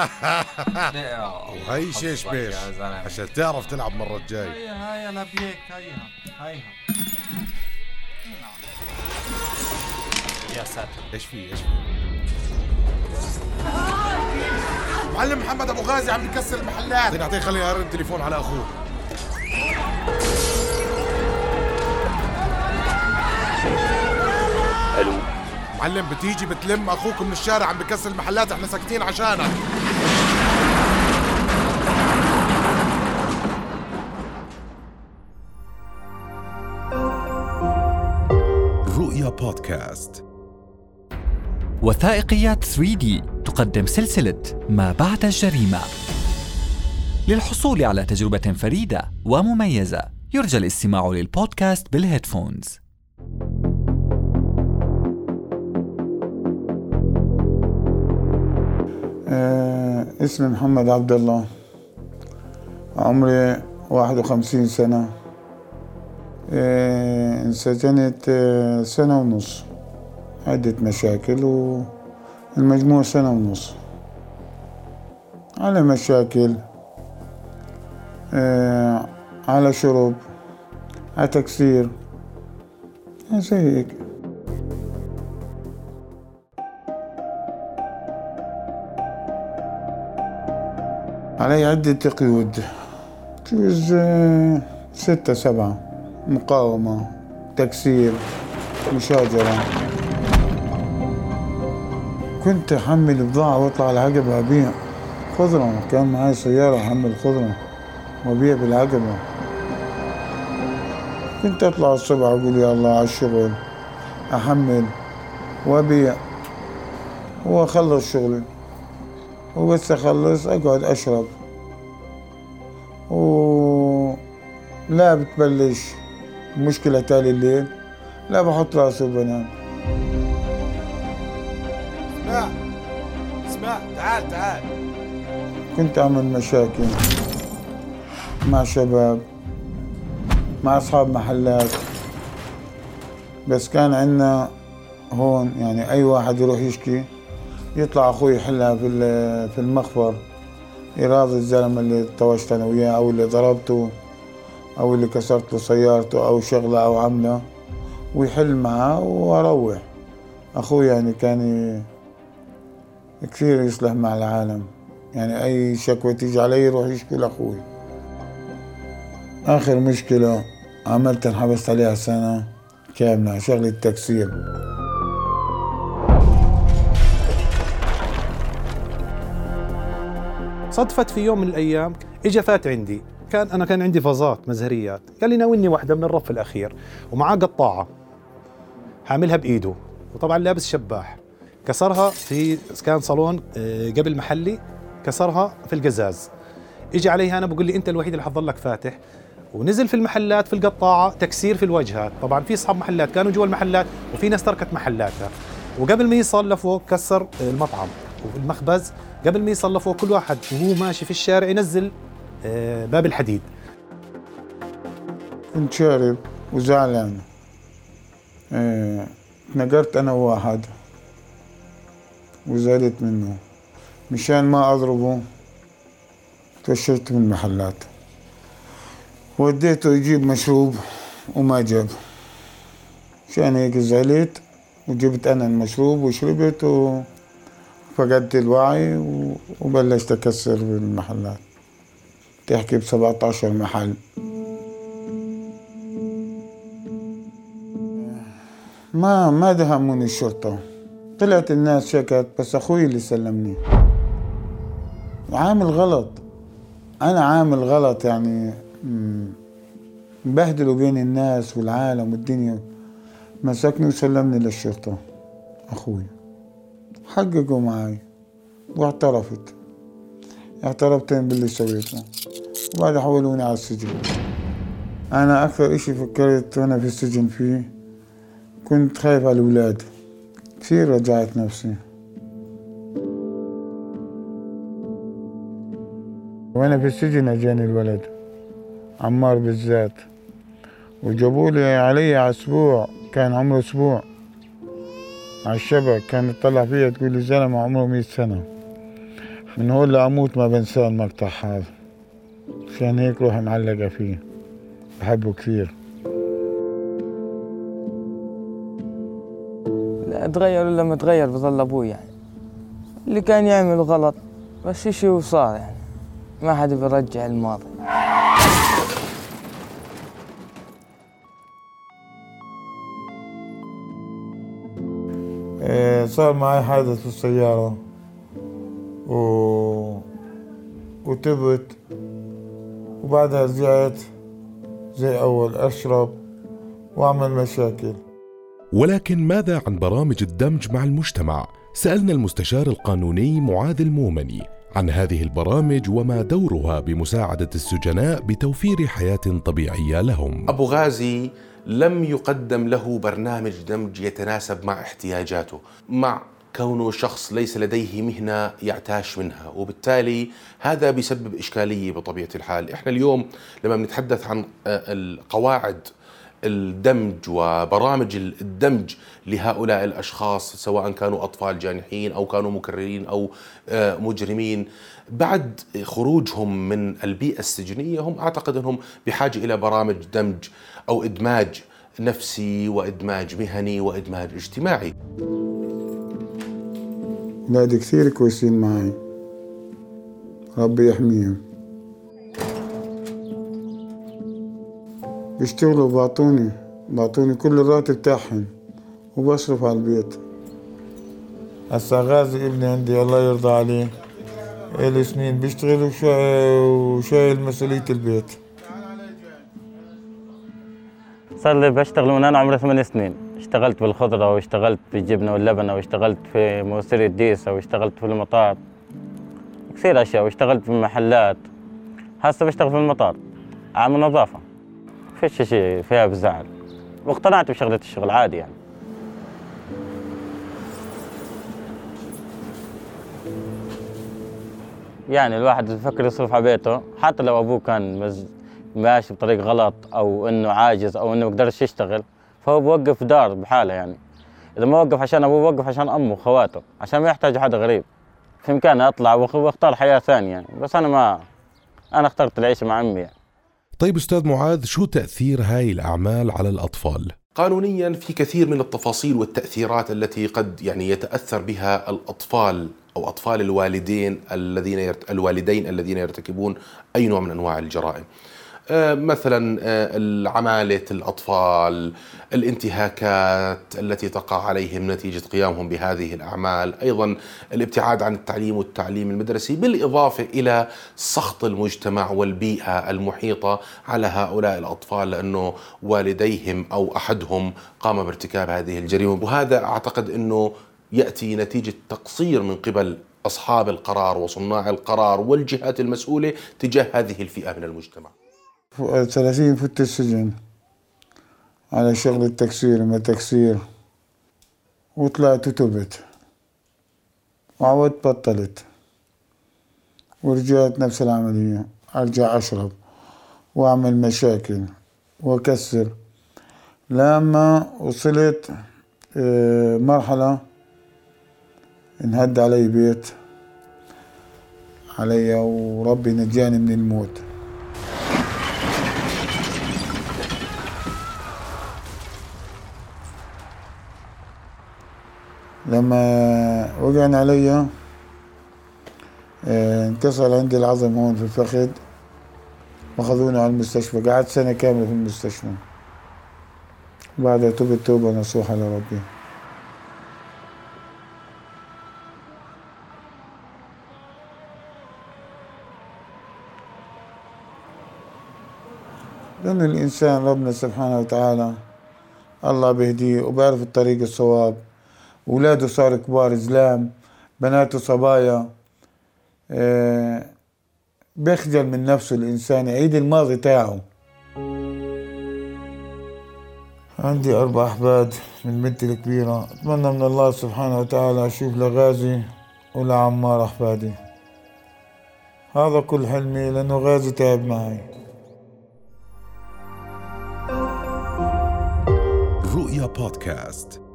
وهي شيش بيش. عشان تعرف تلعب مرة الجاي. هيا هيا لبيك هيا هيا. يا ساتر. إيش في إيش في؟ معلم محمد أبو غازي عم بكسر المحلات. أعطيني أعطيني خليني ارد تليفون على أخوه. ألو. معلم بتيجي بتلم أخوك من الشارع عم بكسر المحلات إحنا ساكتين عشانك. رؤيا بودكاست وثائقيات 3D تقدم سلسلة ما بعد الجريمة. للحصول على تجربة فريدة ومميزة، يرجى الاستماع للبودكاست بالهيدفونز. آه اسمي محمد عبد الله عمري واحد وخمسين سنة آه انسجنت آه سنة ونص. عدة مشاكل والمجموع سنة ونص. على مشاكل آه على شرب على تكسير. زي هيك. علي عدة قيود جوز آه، ستة سبعة. مقاومة تكسير مشاجرة. كنت أحمل بضاعة وأطلع العقبة أبيع خضرة. كان معي سيارة أحمل خضرة وأبيع بالعقبة. كنت أطلع الصبح أقول يا الله على الشغل أحمل وأبيع وأخلص شغلي. وبس أخلص أقعد أشرب. و لا بتبلش. مشكلة تالي الليل لا بحط راسي وبنام اسمع اسمع تعال تعال. كنت أعمل مشاكل مع شباب مع أصحاب محلات بس كان عندنا هون يعني أي واحد يروح يشكي يطلع أخوي يحلها في في المخبر يراضي الزلمة اللي طوشت أنا وياه أو اللي ضربته. أو اللي كسرت له سيارته أو شغلة أو عملة ويحل معاه وأروح. أخوي يعني كان كثير يصلح مع العالم. يعني أي شكوى تيجي علي يروح يشكي لأخوي. آخر مشكلة عملت انحبست عليها سنة كاملة شغلة تكسير صدفت في يوم من الأيام اجى فات عندي. كان أنا كان عندي فازات مزهريات. قال لي ناولني واحدة من الرف الأخير. ومعاه قطاعة. حاملها بإيده. وطبعا لابس شباح. كسرها في كان صالون آه، قبل محلي. كسرها في القزاز. اجى علي أنا بقول لي أنت الوحيد اللي حظلك فاتح. ونزل في المحلات في القطاعة تكسير في الواجهات طبعا في أصحاب محلات كانوا جوا المحلات وفي ناس تركت محلاتها. وقبل ما يصل لفوق كسر المطعم. والمخبز قبل ما يصل لفوق كل واحد. وهو ماشي في الشارع ينزل باب الحديد. كنت شارب وزعلان. آه نقرت أنا وواحد وزعلت منه. مشان ما أضربه تفشلت من المحلات. وديته يجيب مشروب وما جاب. عشان هيك زعلت وجبت أنا المشروب وشربت وفقدت الوعي وبلشت أكسر بالمحلات. تحكي ب 17 محل. ما ما دهموني الشرطة. طلعت الناس شكت بس أخوي اللي سلمني. عامل غلط. أنا عامل غلط يعني بهدلوا بين الناس والعالم والدنيا. مسكني وسلمني للشرطة. أخوي. حققوا معي واعترفت. اعترفت باللي سويته. وبعد حولوني على السجن. أنا أكثر إشي فكرت وأنا في السجن فيه كنت خايف على الأولاد. كثير رجعت نفسي. وأنا في السجن أجاني الولد عمار بالذات. وجابوا لي علي على أسبوع كان عمره أسبوع. على الشبك كانت تطلع فيها تقول لي زلمة عمره مية سنة. من هون لأموت ما بنساه المقطع هذا. عشان هيك روحي معلقة فيه. بحبه كثير. لا اتغير ولا ما اتغير بظل أبوي يعني. اللي كان يعمل غلط بس إشي وصار يعني. ما حدا بيرجع الماضي. إيه، صار معي حادث في السيارة و... وتبت وبعدها رجعت زي أول أشرب وأعمل مشاكل ولكن ماذا عن برامج الدمج مع المجتمع؟ سألنا المستشار القانوني معاذ المومني عن هذه البرامج وما دورها بمساعدة السجناء بتوفير حياة طبيعية لهم. أبو غازي لم يقدم له برنامج دمج يتناسب مع احتياجاته مع كونه شخص ليس لديه مهنة يعتاش منها وبالتالي هذا بيسبب إشكالية بطبيعة الحال إحنا اليوم لما بنتحدث عن آه، القواعد الدمج وبرامج الدمج لهؤلاء الأشخاص سواء كانوا أطفال جانحين أو كانوا مكررين أو آه، مجرمين بعد خروجهم من البيئة السجنية هم أعتقد أنهم بحاجة إلى برامج دمج أو إدماج نفسي وإدماج مهني وإدماج اجتماعي. أولادي كثير كويسين معي. ربي يحميهم. بيشتغلوا بعطوني بعطوني كل الراتب تاعهم وبصرف على البيت. هسا غازي ابني عندي الله يرضى عليه. إلي سنين بيشتغل وشا- وشايل مسؤولية البيت. صار لي بشتغل من أنا عمري ثمان سنين. اشتغلت بالخضرة واشتغلت بالجبنه واللبنة واشتغلت في مواسير الديسه واشتغلت في المطار كثير أشياء واشتغلت في محلات هسه بشتغل في المطار عامل نظافة. فيش شيء فيها بزعل. واقتنعت بشغلة الشغل عادي يعني. يعني الواحد بفكر يصرف على بيته. حتى لو أبوه كان مز... ماشي بطريق غلط أو إنه عاجز أو إنه ما بيقدرش يشتغل فهو بوقف دار بحاله يعني إذا ما وقف عشان أبوه وقف عشان أمه وخواته عشان ما يحتاج حدا غريب في امكاني اطلع واختار حياة ثانية يعني بس أنا ما أنا اخترت العيشه مع أمي يعني. طيب أستاذ معاذ شو تأثير هاي الأعمال على الأطفال؟ قانونيا في كثير من التفاصيل والتأثيرات التي قد يعني يتأثر بها الأطفال أو أطفال الوالدين الذين يرت... الوالدين الذين يرتكبون أي نوع من أنواع الجرائم. آه، مثلا آه، العمالة الأطفال الانتهاكات التي تقع عليهم نتيجة قيامهم بهذه الأعمال أيضا الابتعاد عن التعليم والتعليم المدرسي بالإضافة إلى سخط المجتمع والبيئة المحيطة على هؤلاء الأطفال لأنه والديهم أو أحدهم قام بارتكاب هذه الجريمة. وهذا أعتقد أنه يأتي نتيجة تقصير من قبل أصحاب القرار وصناع القرار والجهات المسؤولة تجاه هذه الفئة من المجتمع. 30 فت السجن على شغل التكسير ما تكسير. وطلعت وتبت. وعودت بطلت. ورجعت نفس العملية. أرجع أشرب. وأعمل مشاكل. وأكسر. لما وصلت آه، مرحلة انهد علي بيت. علي وربي نجاني من الموت. لما وقعن علي آه، انكسر عندي العظم هون في الفخذ واخذوني على المستشفى. قعدت سنة كاملة في المستشفى. بعدها تبت توبة نصوحة لربي. لأن الإنسان ربنا سبحانه وتعالى الله بيهديه وبيعرف الطريق الصواب. أولاده صاروا كبار زلام بناته صبايا آه، بيخجل من نفسه الإنسان يعيد الماضي تاعه. عندي أربع أحباد من بنتي الكبيرة. أتمنى من الله سبحانه وتعالى أشوف لغازي ولعمار أحفادي. هذا كل حلمي لأنه غازي تعب معي. رؤيا بودكاست.